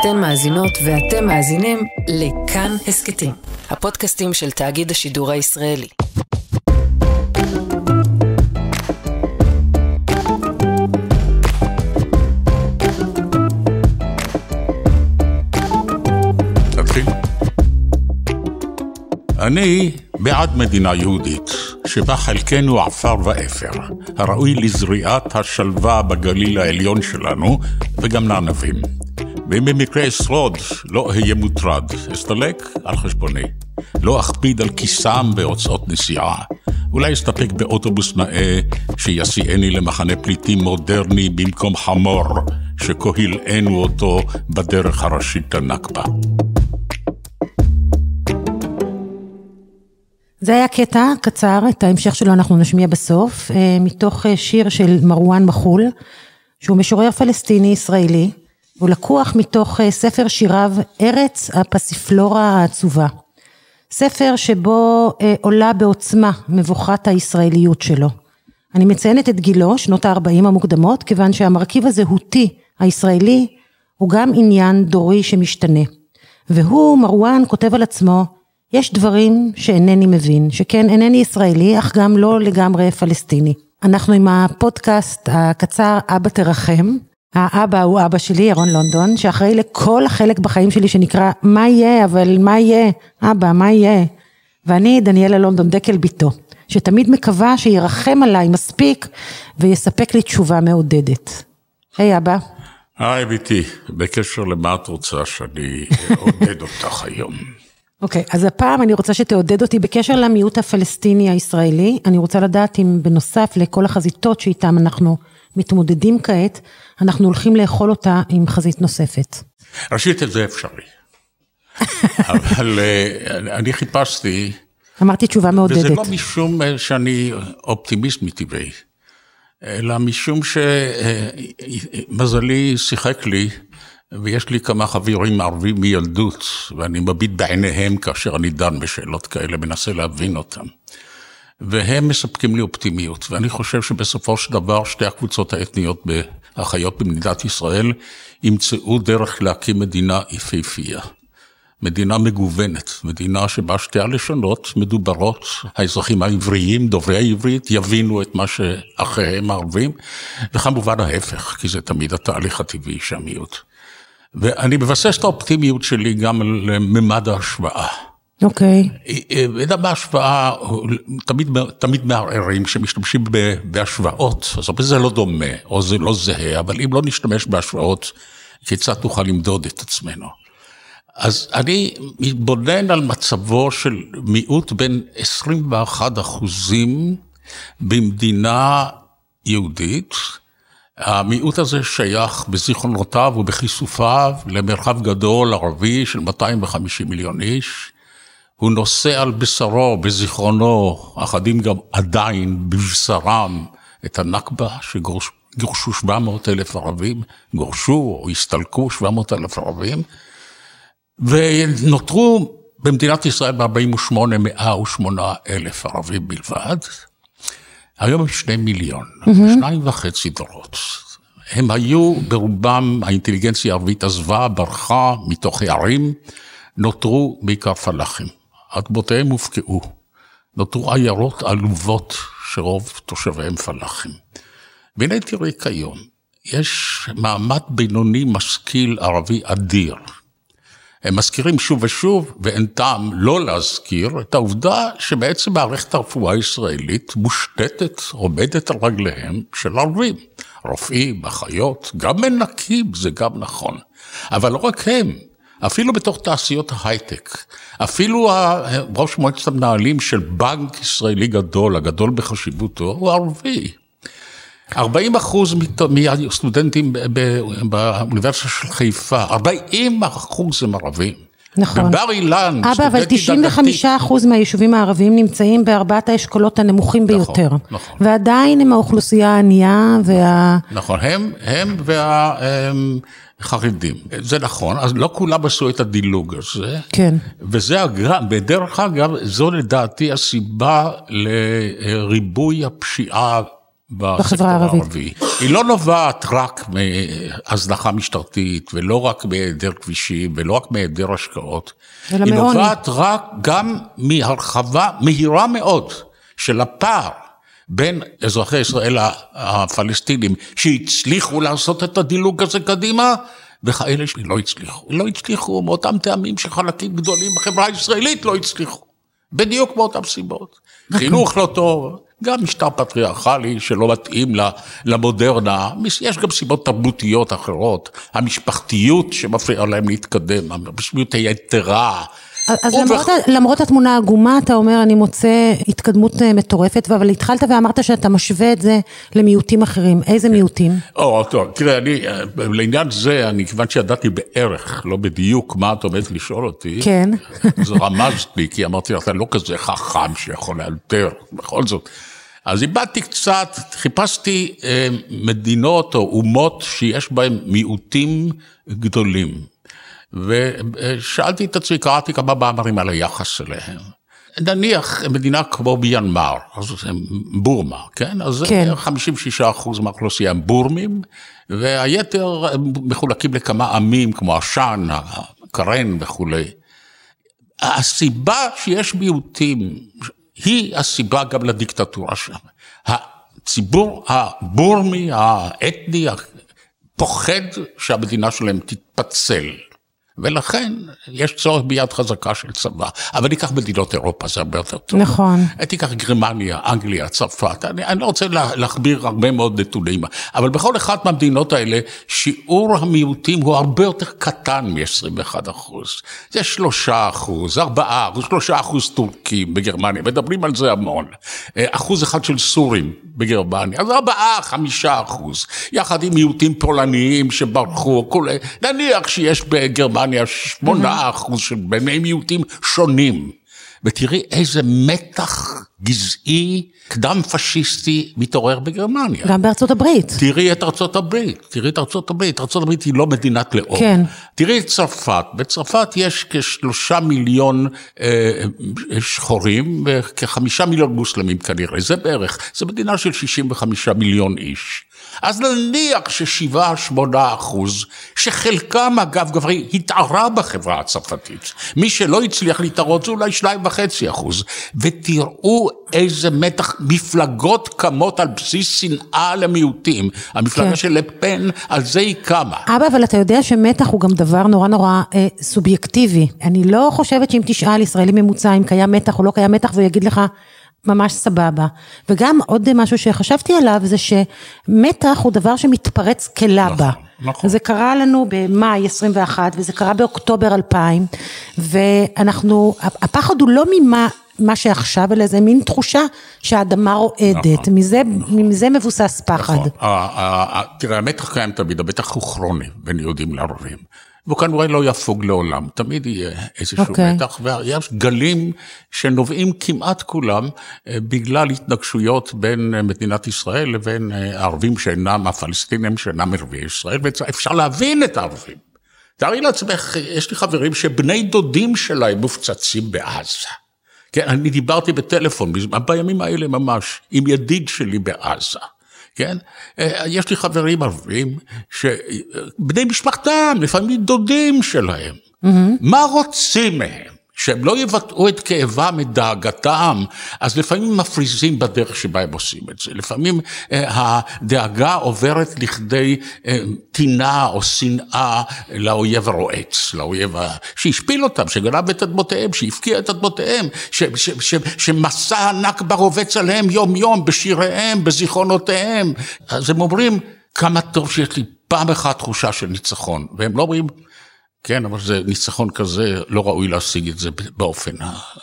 אתן מאזינות ואתם מאזינים לכאן הסכתים, הפודקאסטים של תאגיד השידור הישראלי. אני בעד מדינה יהודית, שבה חלקנו עפר ואפר, הראוי לזריעת השלווה בגליל העליון שלנו, וגם לענבים. ואם במקרה אשרוד, לא אהיה מוטרד, אסתלק על חשבוני. לא אכביד על כיסם בהוצאות נסיעה. אולי אסתפק באוטובוס נאה שיסיעני למחנה פליטים מודרני במקום חמור, שכה הלאינו אותו בדרך הראשית לנכבה. זה היה קטע קצר, את ההמשך שלו אנחנו נשמיע בסוף, אה, מתוך אה, שיר של מרואן מחול, שהוא משורר פלסטיני ישראלי, והוא לקוח מתוך אה, ספר שיריו ארץ הפסיפלורה העצובה. ספר שבו עולה בעוצמה מבוכת הישראליות שלו. אני מציינת את גילו, שנות ה-40 המוקדמות, כיוון שהמרכיב הזהותי הישראלי הוא גם עניין דורי שמשתנה. והוא, מרואן, כותב על עצמו, יש דברים שאינני מבין, שכן אינני ישראלי, אך גם לא לגמרי פלסטיני. אנחנו עם הפודקאסט הקצר אבא תרחם. האבא הוא אבא שלי, ירון לונדון, שאחראי לכל החלק בחיים שלי שנקרא מה יהיה, אבל מה יהיה? אבא, מה יהיה? ואני דניאלה לונדון דקל ביתו, שתמיד מקווה שירחם עליי מספיק ויספק לי תשובה מעודדת. היי hey, אבא. היי ביתי, בקשר למה את רוצה שאני אעודד אותך היום? אוקיי, okay, אז הפעם אני רוצה שתעודד אותי בקשר למיעוט הפלסטיני הישראלי. אני רוצה לדעת אם בנוסף לכל החזיתות שאיתן אנחנו מתמודדים כעת, אנחנו הולכים לאכול אותה עם חזית נוספת. ראשית, זה אפשרי. אבל אה, אני חיפשתי... אמרתי תשובה מעודדת. וזה לא משום אה, שאני אופטימיסט מטבעי, אלא משום שמזלי אה, שיחק לי ויש לי כמה חברים ערבים מילדות, ואני מביט בעיניהם כאשר אני דן בשאלות כאלה, מנסה להבין אותם. והם מספקים לי אופטימיות, ואני חושב שבסופו של דבר שתי הקבוצות האתניות החיות במדינת ישראל ימצאו דרך להקים מדינה יפהפייה. מדינה מגוונת, מדינה שבה שתי הלשונות מדוברות, האזרחים העבריים, דוברי העברית, יבינו את מה שאחיהם הערבים, וכמובן ההפך, כי זה תמיד התהליך הטבעי שהמיעוט. ואני מבסס את האופטימיות שלי גם על ממד ההשוואה. אוקיי. מידע בהשוואה, תמיד, תמיד מערערים כשמשתמשים בהשוואות, אז הרבה זה לא דומה, או זה לא זהה, אבל אם לא נשתמש בהשוואות, כיצד תוכל למדוד את עצמנו? אז אני מתבונן על מצבו של מיעוט בין 21 אחוזים במדינה יהודית, המיעוט הזה שייך בזיכרונותיו ובכיסופיו למרחב גדול ערבי של 250 מיליון איש. הוא נושא על בשרו, בזיכרונו, אחדים גם עדיין בבשרם, את הנכבה שגורשו 700 אלף ערבים, גורשו או הסתלקו 700 אלף ערבים, ונותרו במדינת ישראל ב-48 108 אלף ערבים בלבד. היום הם שני מיליון, mm-hmm. שניים וחצי דורות. הם היו ברובם, האינטליגנציה הערבית עזבה, ברחה מתוך הערים, נותרו בעיקר פלאחים. אדמותיהם הופקעו. נותרו עיירות עלובות שרוב תושביהם פלאחים. והנה תראי כיום, יש מעמד בינוני משכיל ערבי אדיר. הם מזכירים שוב ושוב, ואין טעם לא להזכיר, את העובדה שבעצם מערכת הרפואה הישראלית מושתתת, עומדת על רגליהם של ערבים. רופאים, אחיות, גם מנקים, זה גם נכון. אבל לא רק הם, אפילו בתוך תעשיות ההייטק, אפילו ראש מועצת המנהלים של בנק ישראלי גדול, הגדול בחשיבותו, הוא ערבי. 40 אחוז מהסטודנטים באוניברסיטה של חיפה, 40 אחוז הם ערבים. נכון. בבר אילן, אבא, אבל 95 אחוז מהיישובים הערביים נמצאים בארבעת האשכולות הנמוכים נכון, ביותר. נכון, נכון. ועדיין הם האוכלוסייה הענייה וה... נכון, הם, הם והחרדים. זה נכון, אז לא כולם עשו את הדילוג הזה. כן. וזה אגב, בדרך אגב, זו לדעתי הסיבה לריבוי הפשיעה בחברה הערבית. היא לא נובעת רק מהזנחה משטרתית, ולא רק מהיעדר כבישים, ולא רק מהיעדר השקעות. אלא היא מעוני. נובעת רק גם מהרחבה מהירה מאוד של הפער בין אזרחי ישראל הפלסטינים, שהצליחו לעשות את הדילוג הזה קדימה, וכאלה שלא הצליחו. לא הצליחו מאותם טעמים שחלקים גדולים בחברה הישראלית לא הצליחו. בדיוק מאותן סיבות. חינוך לא טוב, גם משטר פטריארכלי שלא מתאים למודרנה, יש גם סיבות תרבותיות אחרות, המשפחתיות שמפריעה להם להתקדם, המשפחתיות היתרה. אז למרות, למרות התמונה העגומה, אתה אומר, אני מוצא התקדמות אה, מטורפת, אבל התחלת ואמרת שאתה משווה את זה למיעוטים אחרים. איזה מיעוטים? או, טוב, תראה, אני, אה, לעניין זה, אני, כיוון שידעתי בערך, לא בדיוק מה את עומדת לשאול אותי, כן. אז רמזת לי, כי אמרתי לך, אתה לא כזה חכם שיכול לאלתר, בכל זאת. אז איבדתי קצת, חיפשתי אה, מדינות או אומות שיש בהן מיעוטים גדולים. ושאלתי את עצמי, קראתי כמה מאמרים על היחס אליהם. נניח מדינה כמו ביאנמר, אז בורמה, כן? אז כן. 56% מהאוכלוסייה הם בורמים, והיתר מחולקים לכמה עמים, כמו עשן, קרן וכולי. הסיבה שיש מיעוטים היא הסיבה גם לדיקטטורה שם. הציבור הבורמי, האתני, פוחד שהמדינה שלהם תתפצל. ולכן יש צורך ביד חזקה של צבא. אבל ניקח מדינות אירופה, זה הרבה יותר טוב. נכון. תיקח גרמניה, אנגליה, צרפת, אני, אני לא רוצה לה, להכביר הרבה מאוד נתונים, אבל בכל אחת מהמדינות האלה, שיעור המיעוטים הוא הרבה יותר קטן מ-21 אחוז. זה 3 אחוז, 4 אחוז, 3 אחוז טורקים בגרמניה, מדברים על זה המון. אה, אחוז אחד של סורים בגרמניה, אז 4, 5 אחוז. יחד עם מיעוטים פולניים שברחו, כל... נניח שיש בגרמניה 8 אחוז של בני מיעוטים שונים. ותראי איזה מתח גזעי קדם פשיסטי מתעורר בגרמניה. גם בארצות הברית. תראי את ארצות הברית, תראי את ארצות הברית, ארצות הברית היא לא מדינת לאום. כן. תראי את צרפת, בצרפת יש כשלושה מיליון אה, שחורים וכחמישה מיליון מוסלמים כנראה, זה בערך, זו מדינה של 65 מיליון איש. אז נניח ששבעה, שמונה אחוז, שחלקם אגב גברי התערה בחברה הצרפתית. מי שלא הצליח להתערות זה אולי שניים וחצי אחוז. ותראו איזה מתח, מפלגות קמות על בסיס שנאה למיעוטים. המפלגה כן. של לפן, על זה היא קמה. אבא, אבל אתה יודע שמתח הוא גם דבר נורא נורא אה, סובייקטיבי. אני לא חושבת שאם תשאל ישראלי ממוצע אם קיים מתח או לא קיים מתח, והוא יגיד לך, ממש סבבה. וגם עוד משהו שחשבתי עליו, זה שמתח הוא דבר שמתפרץ כלבה. נכון, נכון. זה קרה לנו במאי 21, וזה קרה באוקטובר 2000, ואנחנו, הפחד הוא לא ממה... מה שעכשיו, אלא זה מין תחושה שהאדמה רועדת, נכון, מזה, מזה מבוסס פחד. נכון. תראה, המתח קיים תמיד, המתח הוא כרוני בין יהודים לערבים. והוא כנראה לא יפוג לעולם, תמיד יהיה איזשהו אוקיי. מתח, ויש גלים שנובעים כמעט כולם אה, בגלל התנגשויות בין אה, מדינת ישראל לבין אה, הערבים שאינם, הפלסטינים שאינם ערביי ישראל, ואפשר להבין את הערבים. תארי לעצמך, יש לי חברים שבני דודים שלהם מופצצים בעזה. כן, אני דיברתי בטלפון, בזמן- בימים האלה ממש, עם ידיד שלי בעזה. כן? אה, יש לי חברים ערבים, שבני משפחתם, לפעמים דודים שלהם, מה רוצים מהם? שהם לא יבטאו את כאבם, את דאגתם, אז לפעמים מפריזים בדרך שבה הם עושים את זה. לפעמים אה, הדאגה עוברת לכדי אה, טינה או שנאה לאויב הרועץ, לאויב ה... שהשפיל אותם, שגנב את אדמותיהם, שהפקיע את אדמותיהם, ש, ש, ש, שמסע הנכבה רובץ עליהם יום-יום בשיריהם, בזיכרונותיהם. אז הם אומרים, כמה טוב שיש לי פעם אחת תחושה של ניצחון, והם לא אומרים, כן, אבל זה ניצחון כזה, לא ראוי להשיג את זה באופן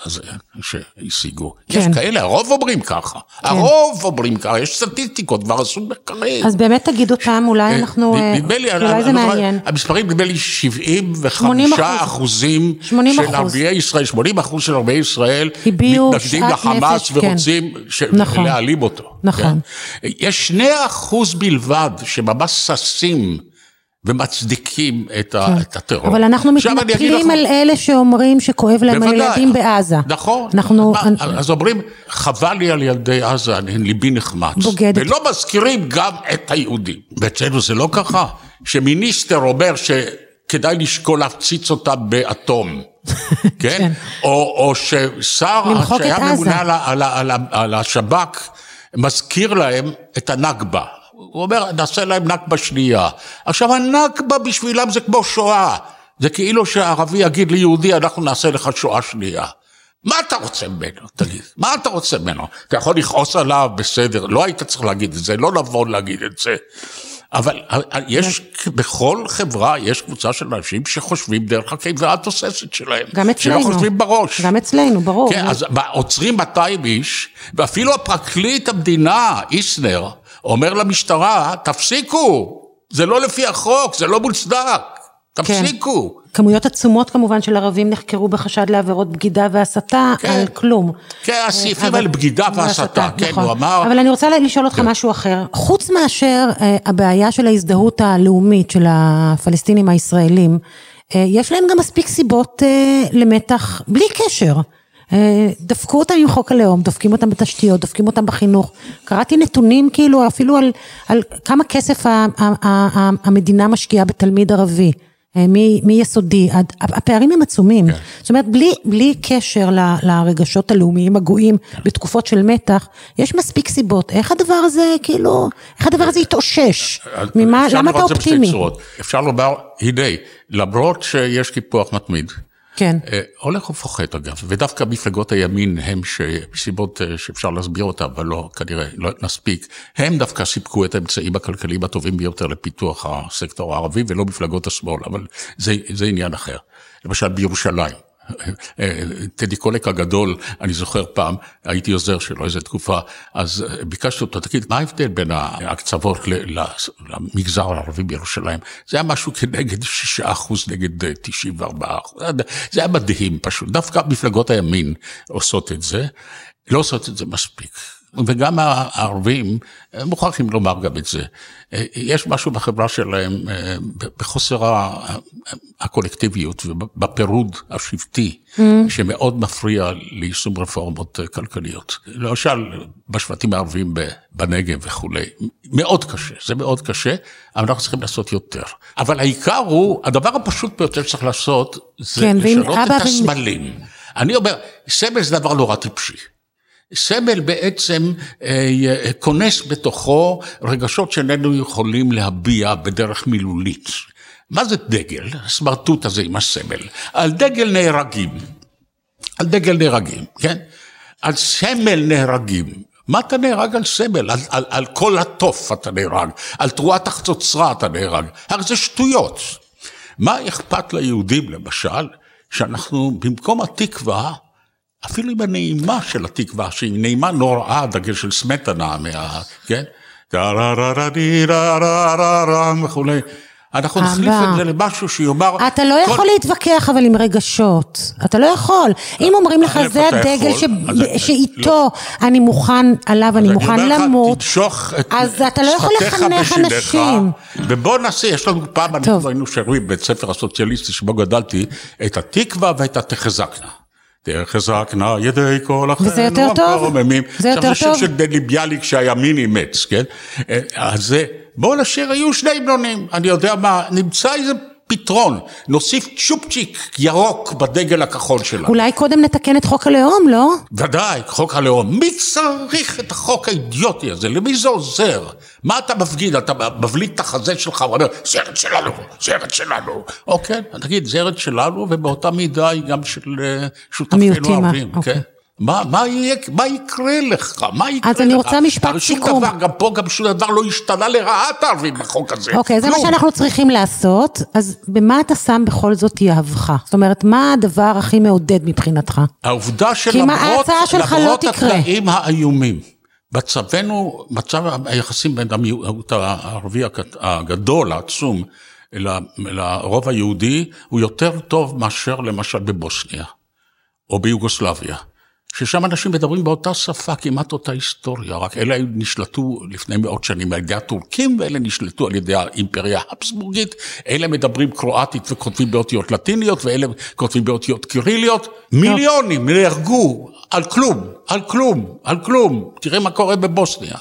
הזה שהשיגו. כן. יש כאלה, הרוב אומרים ככה. הרוב אומרים ככה, יש סטטיסטיקות, כבר עשו מחקרים. אז באמת תגיד אותם, אולי אנחנו, אה, נדמה לי, אולי אני- זה מעניין. המספרים נדמה לי 75 80 אחוזים 80 של. ערביי ישראל, 80 אחוז של ערביי ישראל מתנגדים לחמאס כן. ורוצים נכון. להעלים אותו. נכון. כן? יש 2 אחוז בלבד שממש ששים ומצדיקים את, ה, את הטרור. אבל אנחנו מתנפלים לך- על אלה שאומרים שכואב להם על בוודאי. ילדים בעזה. נכון. אנחנו... מה, אז אומרים, חבל לי על ילדי עזה, אני- ליבי נחמץ. בוגדת. ולא מזכירים גם את היהודים. ואצלנו זה לא ככה, שמיניסטר אומר שכדאי לשקול להפציץ אותה באטום. כן? כן. או, או ששר שהיה. ממונה על, על, על, ה- על השב"כ מזכיר להם את הנכבה. הוא אומר, נעשה להם נכבה שנייה. עכשיו, הנכבה בשבילם זה כמו שואה. זה כאילו שהערבי יגיד ליהודי, אנחנו נעשה לך שואה שנייה. מה אתה רוצה ממנו? תגיד, מה אתה רוצה ממנו? אתה יכול לכעוס עליו, בסדר, לא היית צריך להגיד את זה, לא נבון להגיד את זה. אבל יש, בכל חברה יש קבוצה של אנשים שחושבים דרך הקיבה התוססת שלהם. גם אצלנו. שלא חושבים בראש. גם אצלנו, ברור. כן, אז עוצרים 200 איש, ואפילו הפרקליט המדינה, איסנר, אומר למשטרה, תפסיקו, זה לא לפי החוק, זה לא מוצדק, תפסיקו. כמויות עצומות כמובן של ערבים נחקרו בחשד לעבירות בגידה והסתה כן. על כלום. כן, הסעיפים אבל- האלה, בגידה והסתה, כן, נכון. הוא אמר... כן. אבל אני רוצה לשאול אותך משהו אחר. חוץ מאשר אה, הבעיה של ההזדהות הלאומית של הפלסטינים הישראלים, אה, יש להם גם מספיק סיבות אה, למתח בלי קשר. אה, דפקו אותם עם חוק הלאום, דופקים אותם בתשתיות, דופקים אותם בחינוך. קראתי נתונים כאילו אפילו על, על כמה כסף ה, ה, ה, ה, המדינה משקיעה בתלמיד ערבי. אה, מיסודי, הפערים הם עצומים. כן. זאת אומרת, בלי, בלי קשר ל- לרגשות הלאומיים הגואים בתקופות של מתח, יש מספיק סיבות. איך הדבר הזה, כאילו, איך הדבר הזה התאושש? ממה, אפשר למה אתה אופטימי? אפשר לומר, הנה, למרות שיש קיפוח מתמיד, כן. אה, הולך ופוחת אגב, ודווקא מפלגות הימין הם שמסיבות אה, שאפשר להסביר אותן, אבל לא, כנראה לא נספיק, הם דווקא סיפקו את האמצעים הכלכליים הטובים ביותר לפיתוח הסקטור הערבי, ולא מפלגות השמאל, אבל זה, זה עניין אחר. למשל בירושלים. טדי קולק הגדול, אני זוכר פעם, הייתי עוזר שלו איזה תקופה, אז ביקשתי אותו, תגיד, מה ההבדל בין ההקצבות למגזר הערבי בירושלים? זה היה משהו כנגד 6% נגד אה, 94%. זה היה מדהים פשוט, דווקא מפלגות הימין עושות את זה, לא עושות את זה מספיק. וגם הערבים, מוכרחים לומר גם את זה. אה, יש משהו בחברה שלהם, אה, בחוסר הקולקטיביות ובפירוד השבטי, שמאוד מפריע ליישום רפורמות אה, כלכליות. למשל, בשבטים הערבים בנגב וכולי, מאוד קשה, זה מאוד קשה, אבל אנחנו צריכים לעשות יותר. אבל העיקר הוא, הדבר הפשוט ביותר שצריך לעשות, זה כן, לשנות את הסמלים. אני אומר, סמל זה דבר נורא טיפשי. סמל בעצם אה, כונס בתוכו רגשות שאיננו יכולים להביע בדרך מילולית. מה זה דגל? הסמרטוט הזה עם הסמל. על דגל נהרגים. על דגל נהרגים, כן? על סמל נהרגים. מה אתה נהרג על סמל? על, על, על כל התוף אתה נהרג, על תרועת החצוצרה אתה נהרג. הרי זה שטויות. מה אכפת ליהודים, למשל, שאנחנו במקום התקווה, אפילו עם הנעימה של התקווה, שהיא נעימה נוראה, דגל של סמטנה, מה... כן? וכולי. אנחנו נחליף. את זה למשהו שיאמר... אתה לא יכול להתווכח אבל עם רגשות, אתה לא יכול. אם אומרים לך זה הדגל. שאיתו אני מוכן, עליו אני מוכן למות, תמשוך את אז אתה לא יכול שפתיך לחנך אנשים. ובוא נעשה, יש לנו פעם. אנחנו היינו שרים בבית ספר הסוציאליסטי שבו גדלתי, את התקווה ואת התחזקנה. תחזקנה ידי כל אחינו וזה יותר טוב? המרוממים. זה יותר עכשיו טוב? זה שיר של דני ביאליק שהימין אימץ, כן? אה, אז בואו נשאיר, היו שני המנונים, אני יודע מה, נמצא איזה פתרון, נוסיף צ'ופצ'יק ירוק בדגל הכחול שלנו. אולי קודם נתקן את חוק הלאום, לא? ודאי, חוק הלאום. מי צריך את החוק האידיוטי הזה? למי זה עוזר? מה אתה מפגיד? אתה מבליט את החזה שלך ואומר, זה ארץ שלנו, זה ארץ שלנו. אוקיי, תגיד, זה ארץ שלנו, ובאותה מידה היא גם של אה, שותפינו המיעוטים, הערבים, אוקיי. כן? מה, מה, יהיה, מה יקרה לך? מה יקרה לך? אז אני רוצה משפט סיכום. דבר, גם פה גם שום דבר לא השתנה לרעת הערבים בחוק הזה. אוקיי, זה מה. שאנחנו צריכים לעשות, אז במה אתה שם בכל זאת יהבך? זאת אומרת, מה הדבר הכי מעודד מבחינתך? העובדה שלמרות לא. התנאים האיומים, מצבנו, מצב היחסים בין המיעוט הערבי הגד- הגדול, העצום, לרוב היהודי, הוא יותר טוב מאשר למשל בבוסניה, או ביוגוסלביה. ששם אנשים מדברים באותה שפה, כמעט אותה היסטוריה, רק אלה נשלטו לפני מאות שנים על ידי הטורקים, ואלה נשלטו על ידי האימפריה הפסבורגית, אלה מדברים קרואטית וכותבים באותיות לטיניות, ואלה כותבים באותיות קיריליות, מיליונים נהרגו על כלום, על כלום, על כלום, תראה מה קורה בבוסניה,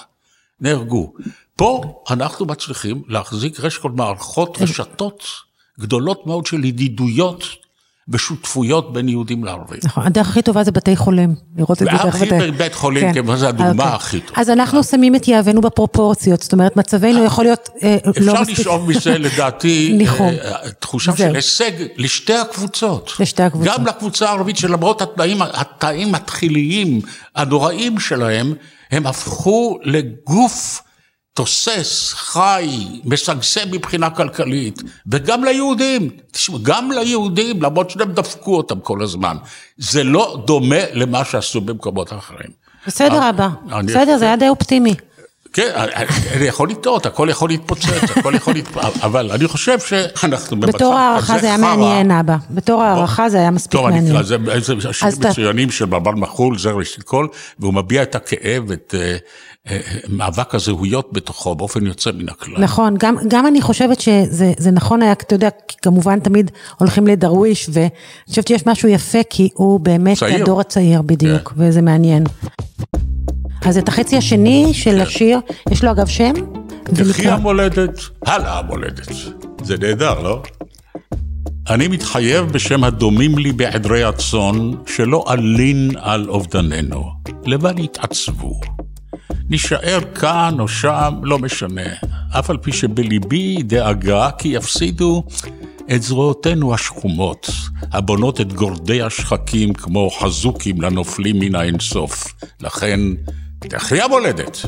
נהרגו. פה אנחנו מצליחים להחזיק רשת מערכות, רשתות גדולות מאוד של ידידויות בשותפויות בין יהודים לערבים. נכון, הדרך הכי טובה זה בתי חולים, לראות את זה דרך בתי... בית חולים, כן, זו הדוגמה אוקיי. הכי טובה. אז אנחנו שמים את יהבנו בפרופורציות, זאת אומרת, מצבנו יכול להיות אה, לא מספיק... אפשר לשאוב מזה, לדעתי, אה, תחושה של הישג לשתי הקבוצות. לשתי הקבוצות. גם לקבוצה הערבית, שלמרות התנאים, התנאים התחיליים הנוראים שלהם, הם הפכו לגוף... תוסס, חי, משגשג מבחינה כלכלית, וגם ליהודים, תשמעו, גם ליהודים, למרות שהם דפקו אותם כל הזמן. זה לא דומה למה שעשו במקומות אחרים. בסדר, אבא, בסדר, זה היה די אופטימי. כן, אני יכול לטעות, הכל יכול להתפוצץ, הכל יכול להתפוצץ, אבל אני חושב שאנחנו במצב בתור הערכה זה היה מעניין, אבא. בתור הערכה זה היה מספיק מעניין. זה שירים מצוינים של ברבר מחול, זר כל, והוא מביע את הכאב, את אה, אה, מאבק הזהויות בתוכו, באופן יוצא מן הכלל. נכון, גם אני חושבת שזה נכון היה, אתה יודע, כמובן תמיד הולכים לדרוויש, ואני חושבת שיש משהו יפה, כי הוא באמת הדור הצעיר בדיוק, כן. וזה מעניין. אז את החצי השני של כן. השיר, יש לו אגב שם? תחי המולדת, הלאה המולדת. זה נהדר, לא? אני מתחייב בשם הדומים לי בעדרי הצאן, שלא אלין על אובדננו, לבל יתעצבו. נישאר כאן או שם, לא משנה. אף על פי שבליבי דאגה כי יפסידו את זרועותינו השחומות, הבונות את גורדי השחקים כמו חזוקים לנופלים מן האינסוף. לכן, תחי המולדת.